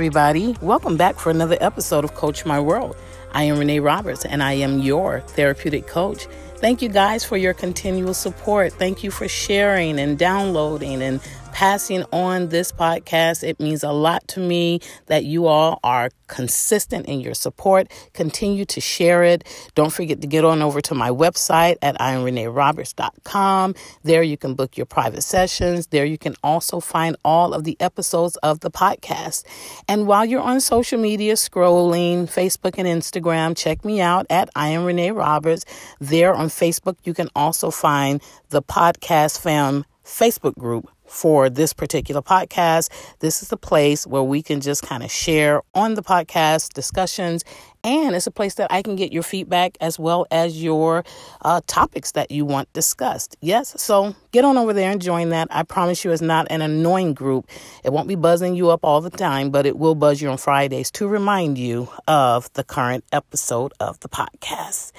Everybody. Welcome back for another episode of Coach My World. I am Renee Roberts, and I am your therapeutic coach. Thank you guys for your continual support. Thank you for sharing and downloading and passing on this podcast. It means a lot to me that you all are consistent in your support. Continue to share it. Don't forget to get on over to my website at iamreneeroberts.com. There you can book your private sessions. There you can also find all of the episodes of the podcast. And while you're on social media scrolling, Facebook and Instagram, check me out at I am Renee Roberts. There on Facebook, you can also find the Podcast Fam Facebook group for this particular podcast. This is the place where we can just kind of share on the podcast discussions, and it's a place that I can get your feedback as well as your uh, topics that you want discussed. Yes, so get on over there and join that. I promise you, it's not an annoying group. It won't be buzzing you up all the time, but it will buzz you on Fridays to remind you of the current episode of the podcast.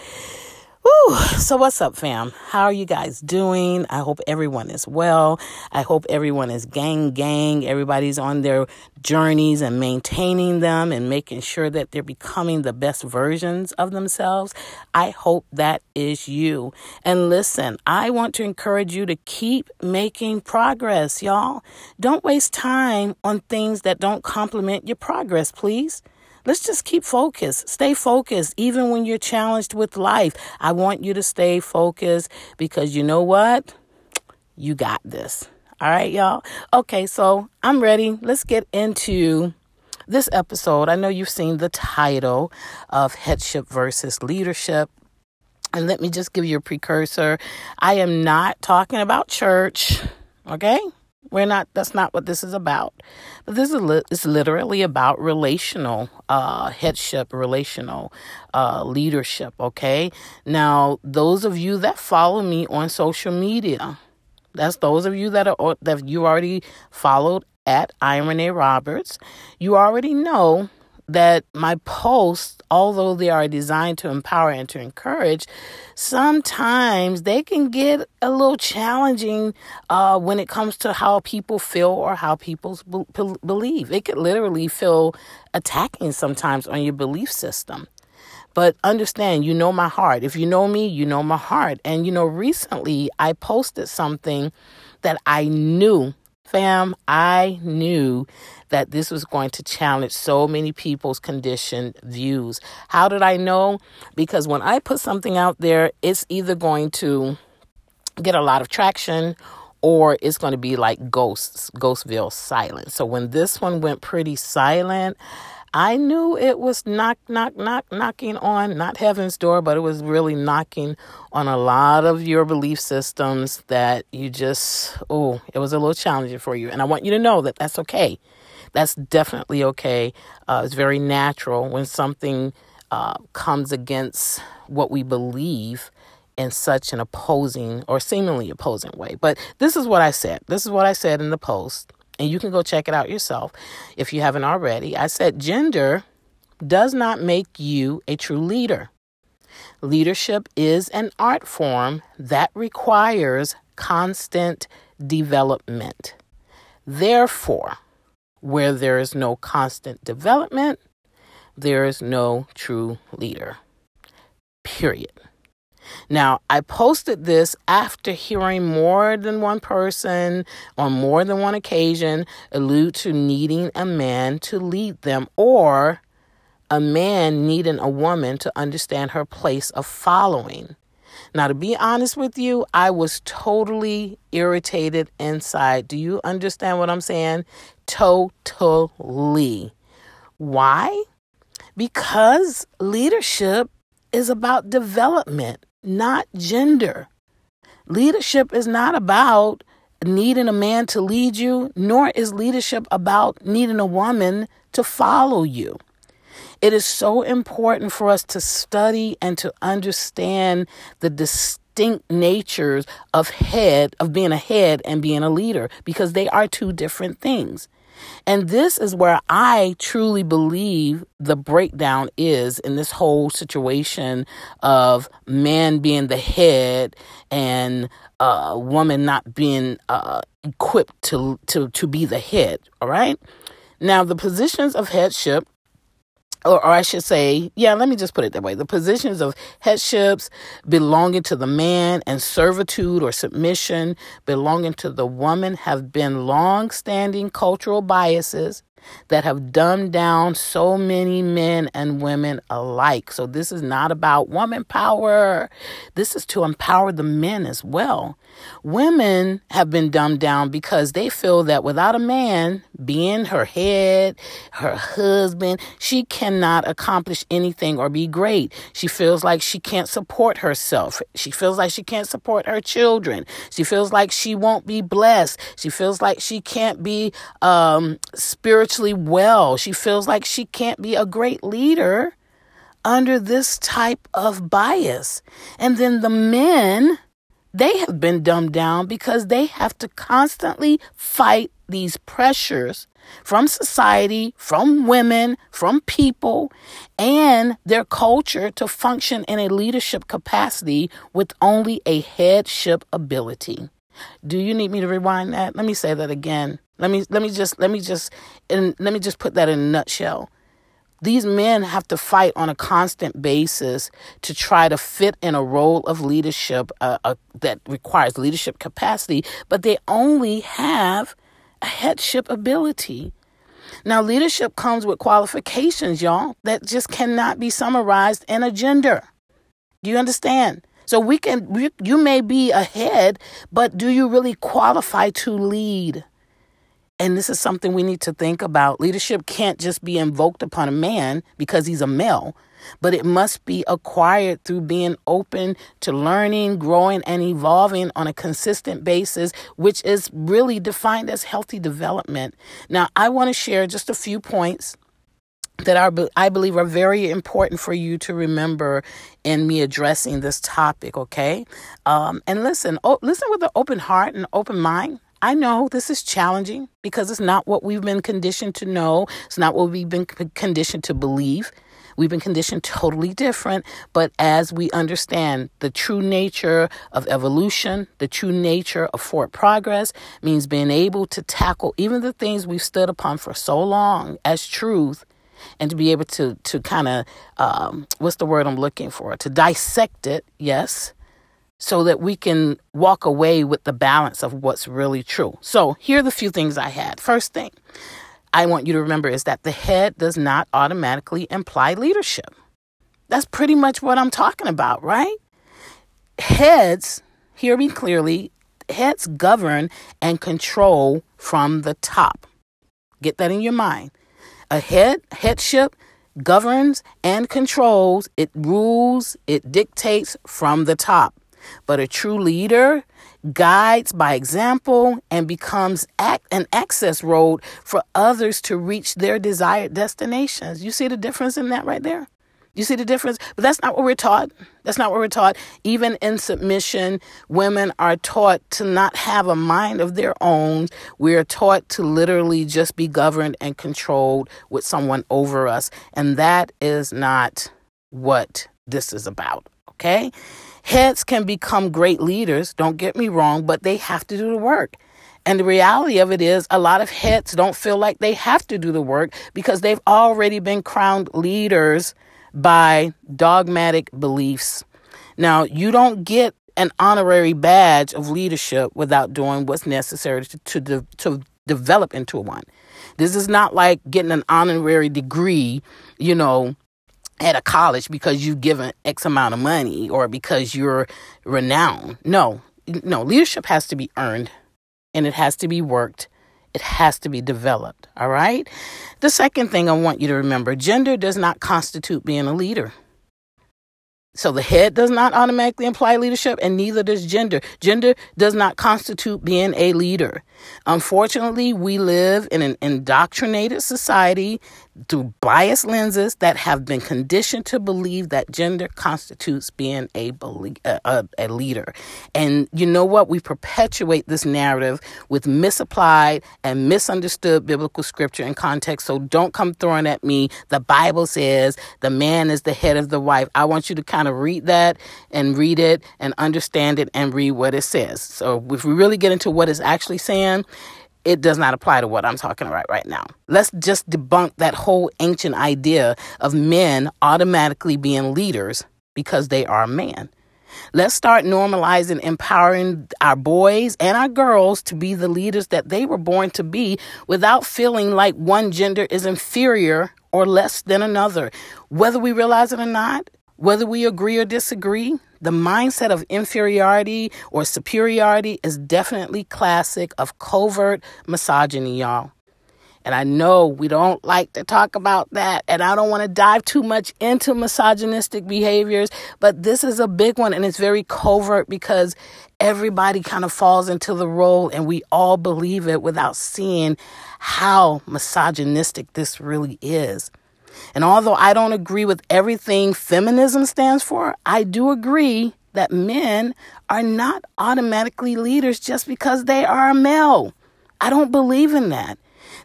Woo! So, what's up, fam? How are you guys doing? I hope everyone is well. I hope everyone is gang, gang. Everybody's on their journeys and maintaining them and making sure that they're becoming the best versions of themselves. I hope that is you. And listen, I want to encourage you to keep making progress, y'all. Don't waste time on things that don't complement your progress, please. Let's just keep focused. Stay focused even when you're challenged with life. I want you to stay focused because you know what? You got this. All right, y'all. Okay, so I'm ready. Let's get into this episode. I know you've seen the title of Headship versus Leadership. And let me just give you a precursor. I am not talking about church, okay? We're not. That's not what this is about. But this is li- it's literally about relational uh, headship, relational uh, leadership. Okay. Now, those of you that follow me on social media, that's those of you that are that you already followed at I Renee Roberts. You already know that my posts, although they are designed to empower and to encourage, sometimes they can get a little challenging uh, when it comes to how people feel or how people be- believe. It could literally feel attacking sometimes on your belief system. But understand, you know my heart. If you know me, you know my heart. And you know, recently I posted something that I knew, fam, I knew that this was going to challenge so many people's conditioned views. How did I know? Because when I put something out there, it's either going to get a lot of traction or it's going to be like ghosts, Ghostville silent. So when this one went pretty silent, I knew it was knock, knock, knock, knocking on not heaven's door, but it was really knocking on a lot of your belief systems that you just, oh, it was a little challenging for you. And I want you to know that that's okay that's definitely okay. Uh, it's very natural when something uh, comes against what we believe in such an opposing or seemingly opposing way. But this is what I said. This is what I said in the post, and you can go check it out yourself if you haven't already. I said, gender does not make you a true leader. Leadership is an art form that requires constant development. Therefore, where there is no constant development, there is no true leader. Period. Now, I posted this after hearing more than one person on more than one occasion allude to needing a man to lead them or a man needing a woman to understand her place of following. Now, to be honest with you, I was totally irritated inside. Do you understand what I'm saying? Totally. Why? Because leadership is about development, not gender. Leadership is not about needing a man to lead you, nor is leadership about needing a woman to follow you. It is so important for us to study and to understand the distinct natures of head, of being a head and being a leader, because they are two different things. And this is where I truly believe the breakdown is in this whole situation of man being the head and uh, woman not being uh, equipped to, to, to be the head. All right. Now, the positions of headship or, or, I should say, yeah, let me just put it that way. The positions of headships belonging to the man and servitude or submission belonging to the woman have been long standing cultural biases that have dumbed down so many men and women alike. So, this is not about woman power. This is to empower the men as well. Women have been dumbed down because they feel that without a man being her head, her husband, she cannot accomplish anything or be great. She feels like she can't support herself. She feels like she can't support her children. She feels like she won't be blessed. She feels like she can't be um, spiritually well. She feels like she can't be a great leader under this type of bias. And then the men they have been dumbed down because they have to constantly fight these pressures from society, from women, from people, and their culture to function in a leadership capacity with only a headship ability. Do you need me to rewind that? Let me say that again. Let me let me just let me just and let me just put that in a nutshell. These men have to fight on a constant basis to try to fit in a role of leadership uh, uh, that requires leadership capacity, but they only have a headship ability. Now, leadership comes with qualifications, y'all, that just cannot be summarized in a gender. Do you understand? So we can, we, you may be a head, but do you really qualify to lead? And this is something we need to think about. Leadership can't just be invoked upon a man because he's a male, but it must be acquired through being open to learning, growing, and evolving on a consistent basis, which is really defined as healthy development. Now, I want to share just a few points that are, I believe are very important for you to remember in me addressing this topic, okay? Um, and listen, listen with an open heart and open mind. I know this is challenging because it's not what we've been conditioned to know. It's not what we've been conditioned to believe. We've been conditioned totally different. But as we understand the true nature of evolution, the true nature of forward progress means being able to tackle even the things we've stood upon for so long as truth and to be able to, to kind of, um, what's the word I'm looking for? To dissect it, yes so that we can walk away with the balance of what's really true. So, here are the few things I had. First thing I want you to remember is that the head does not automatically imply leadership. That's pretty much what I'm talking about, right? Heads, hear me clearly, heads govern and control from the top. Get that in your mind. A head, headship, governs and controls, it rules, it dictates from the top. But a true leader guides by example and becomes an access road for others to reach their desired destinations. You see the difference in that right there? You see the difference? But that's not what we're taught. That's not what we're taught. Even in submission, women are taught to not have a mind of their own. We're taught to literally just be governed and controlled with someone over us. And that is not what this is about. Okay? Heads can become great leaders, don't get me wrong, but they have to do the work. And the reality of it is, a lot of heads don't feel like they have to do the work because they've already been crowned leaders by dogmatic beliefs. Now, you don't get an honorary badge of leadership without doing what's necessary to, to, de- to develop into one. This is not like getting an honorary degree, you know, at a college because you've given X amount of money or because you're renowned. No, no, leadership has to be earned and it has to be worked. It has to be developed. All right. The second thing I want you to remember gender does not constitute being a leader. So the head does not automatically imply leadership, and neither does gender. Gender does not constitute being a leader. Unfortunately, we live in an indoctrinated society through biased lenses that have been conditioned to believe that gender constitutes being a, a, uh, uh, a leader. And you know what? We perpetuate this narrative with misapplied and misunderstood biblical scripture and context. So don't come throwing at me. The Bible says the man is the head of the wife. I want you to kind of read that and read it and understand it and read what it says. So if we really get into what it's actually saying, it does not apply to what I'm talking about right now. Let's just debunk that whole ancient idea of men automatically being leaders because they are a man. Let's start normalizing empowering our boys and our girls to be the leaders that they were born to be without feeling like one gender is inferior or less than another. Whether we realize it or not, whether we agree or disagree, the mindset of inferiority or superiority is definitely classic of covert misogyny, y'all. And I know we don't like to talk about that, and I don't want to dive too much into misogynistic behaviors, but this is a big one and it's very covert because everybody kind of falls into the role and we all believe it without seeing how misogynistic this really is. And although I don't agree with everything feminism stands for, I do agree that men are not automatically leaders just because they are a male. I don't believe in that.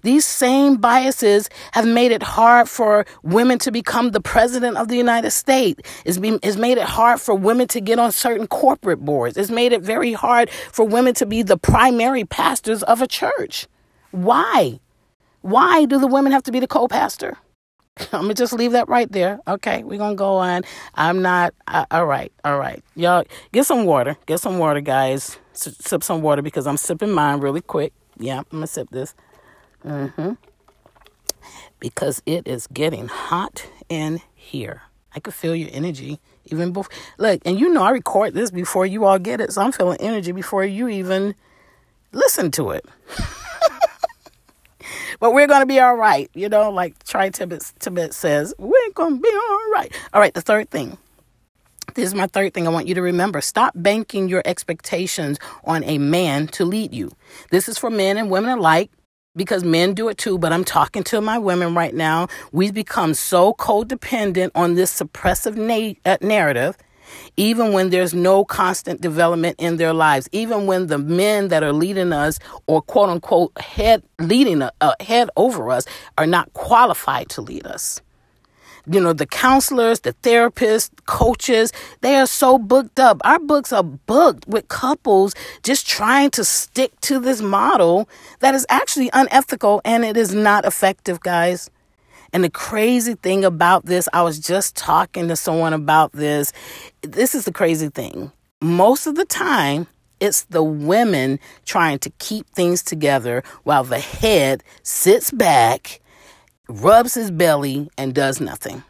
These same biases have made it hard for women to become the president of the United States. It's, been, it's made it hard for women to get on certain corporate boards. It's made it very hard for women to be the primary pastors of a church. Why? Why do the women have to be the co pastor? I'm gonna just leave that right there. Okay, we're gonna go on. I'm not. All right, all right. Y'all get some water. Get some water, guys. S- sip some water because I'm sipping mine really quick. Yeah, I'm gonna sip this. Mm-hmm. Because it is getting hot in here. I could feel your energy even before. Look, and you know I record this before you all get it, so I'm feeling energy before you even listen to it. but we're gonna be all right, you know, like Tye Tribbett, says, we're gonna be all right. All right, the third thing. This is my third thing I want you to remember. Stop banking your expectations on a man to lead you. This is for men and women alike because men do it too, but I'm talking to my women right now. We've become so codependent on this suppressive na- uh, narrative, even when there's no constant development in their lives, even when the men that are leading us or quote unquote head leading uh, head over us are not qualified to lead us you know, the counselors, the therapists, coaches, they are so booked up. Our books are booked with couples just trying to stick to this model that is actually unethical and it is not effective, guys. And the crazy thing about this, I was just talking to someone about this. This is the crazy thing. Most of the time, it's the women trying to keep things together while the head sits back rubs his belly and does nothing.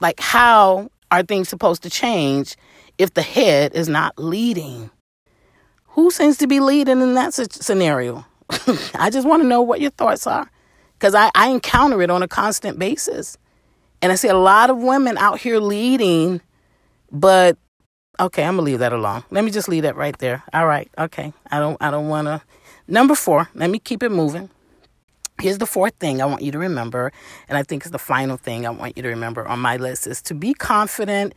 Like, how are things supposed to change if the head is not leading? Who seems to be leading in that scenario? I just want to know what your thoughts are because I, I encounter it on a constant basis. And I see a lot of women out here leading, but okay, I'm gonna leave that alone. Let me just leave that right there. All right, okay. I don't I don't wanna number four, let me keep it moving. Here's the fourth thing I want you to remember, and I think it's the final thing I want you to remember on my list is to be confident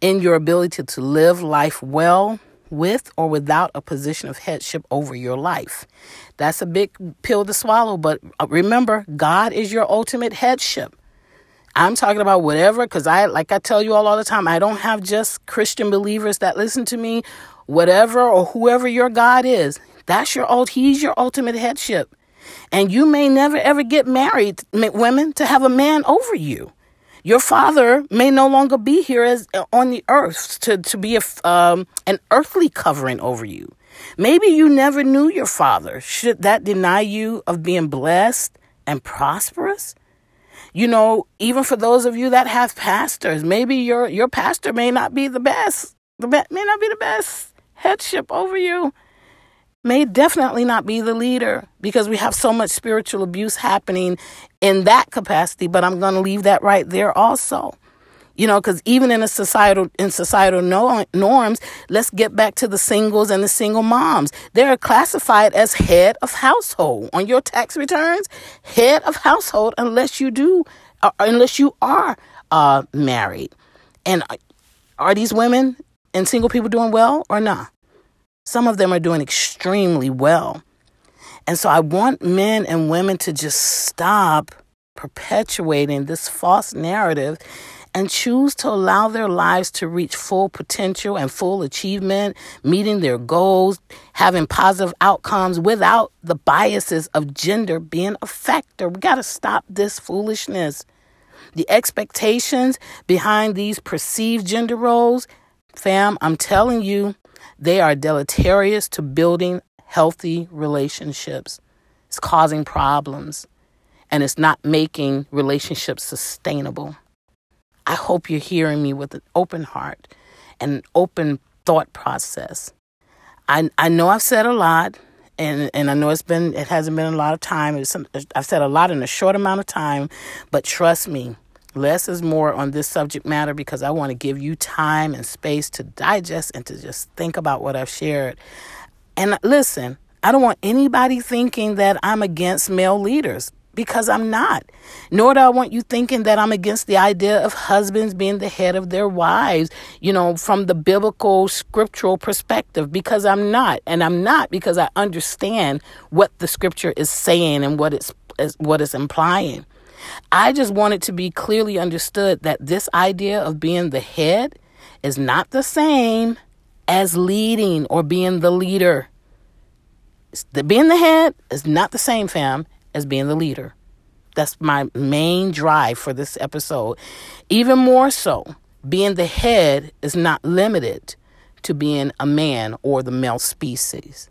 in your ability to live life well with or without a position of headship over your life. That's a big pill to swallow, but uh, remember, God is your ultimate headship. I'm talking about whatever, because I, like I tell you all all the time, I don't have just Christian believers that listen to me. Whatever or whoever your God is, that's your old. He's your ultimate headship. And you may never ever get married, women, to have a man over you. Your father may no longer be here as on the earth to, to be a, um, an earthly covering over you. Maybe you never knew your father. Should that deny you of being blessed and prosperous? You know, even for those of you that have pastors, maybe your your pastor may not be the best. The may not be the best headship over you may definitely not be the leader because we have so much spiritual abuse happening in that capacity but i'm going to leave that right there also. You know because even in a societal in societal no, norms let's get back to the singles and the single moms. They're classified as head of household. On your tax returns head of household unless you do uh, unless you are uh, married. And uh, are these women and single people doing well or not some of them are doing extremely well. And so I want men and women to just stop perpetuating this false narrative and choose to allow their lives to reach full potential and full achievement, meeting their goals, having positive outcomes without the biases of gender being a factor. We got to stop this foolishness. The expectations behind these perceived gender roles, fam, I'm telling you, they are deleterious to building healthy relationships. It's causing problems and it's not making relationships sustainable. I hope you're hearing me with an open heart and an open thought process. I I know I've said a lot, and and I know it's been it hasn't been a lot of time. It's, I've said a lot in a short amount of time, but trust me, less is more on this subject matter because I want to give you time and space to digest and to just think about what I've shared. And listen, I don't want anybody thinking that I'm against male leaders because I'm not. Nor do I want you thinking that I'm against the idea of husbands being the head of their wives, you know, from the biblical scriptural perspective, because I'm not. And I'm not because I understand what the scripture is saying and what it's what it's implying. I just want it to be clearly understood that this idea of being the head is not the same as leading or being the leader. The, being the head is not the same, fam, as being the leader. That's my main drive for this episode. Even more so, being the head is not limited to being a man or the male species.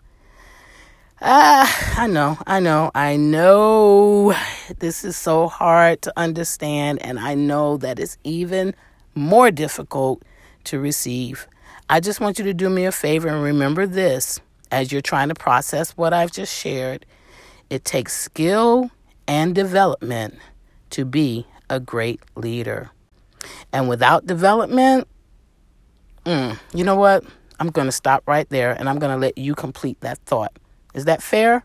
Ah, I know, I know, I know this is so hard to understand, and I know that it's even more difficult to receive. I just want you to do me a favor and remember this as you're trying to process what I've just shared. It takes skill and development to be a great leader. And without development, mm, you know what? I'm going to stop right there and I'm going to let you complete that thought. Is that fair?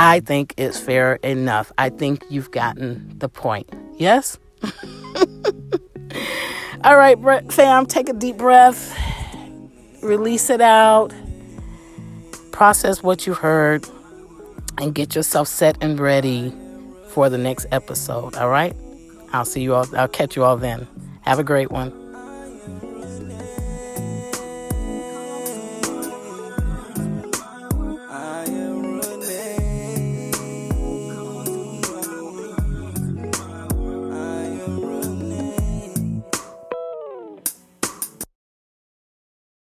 I think it's fair enough. I think you've gotten the point. Yes? All right, fam, take a deep breath, release it out, process what you heard and get yourself set and ready for the next episode. All right? I'll see you all. I'll catch you all then. Have a great one.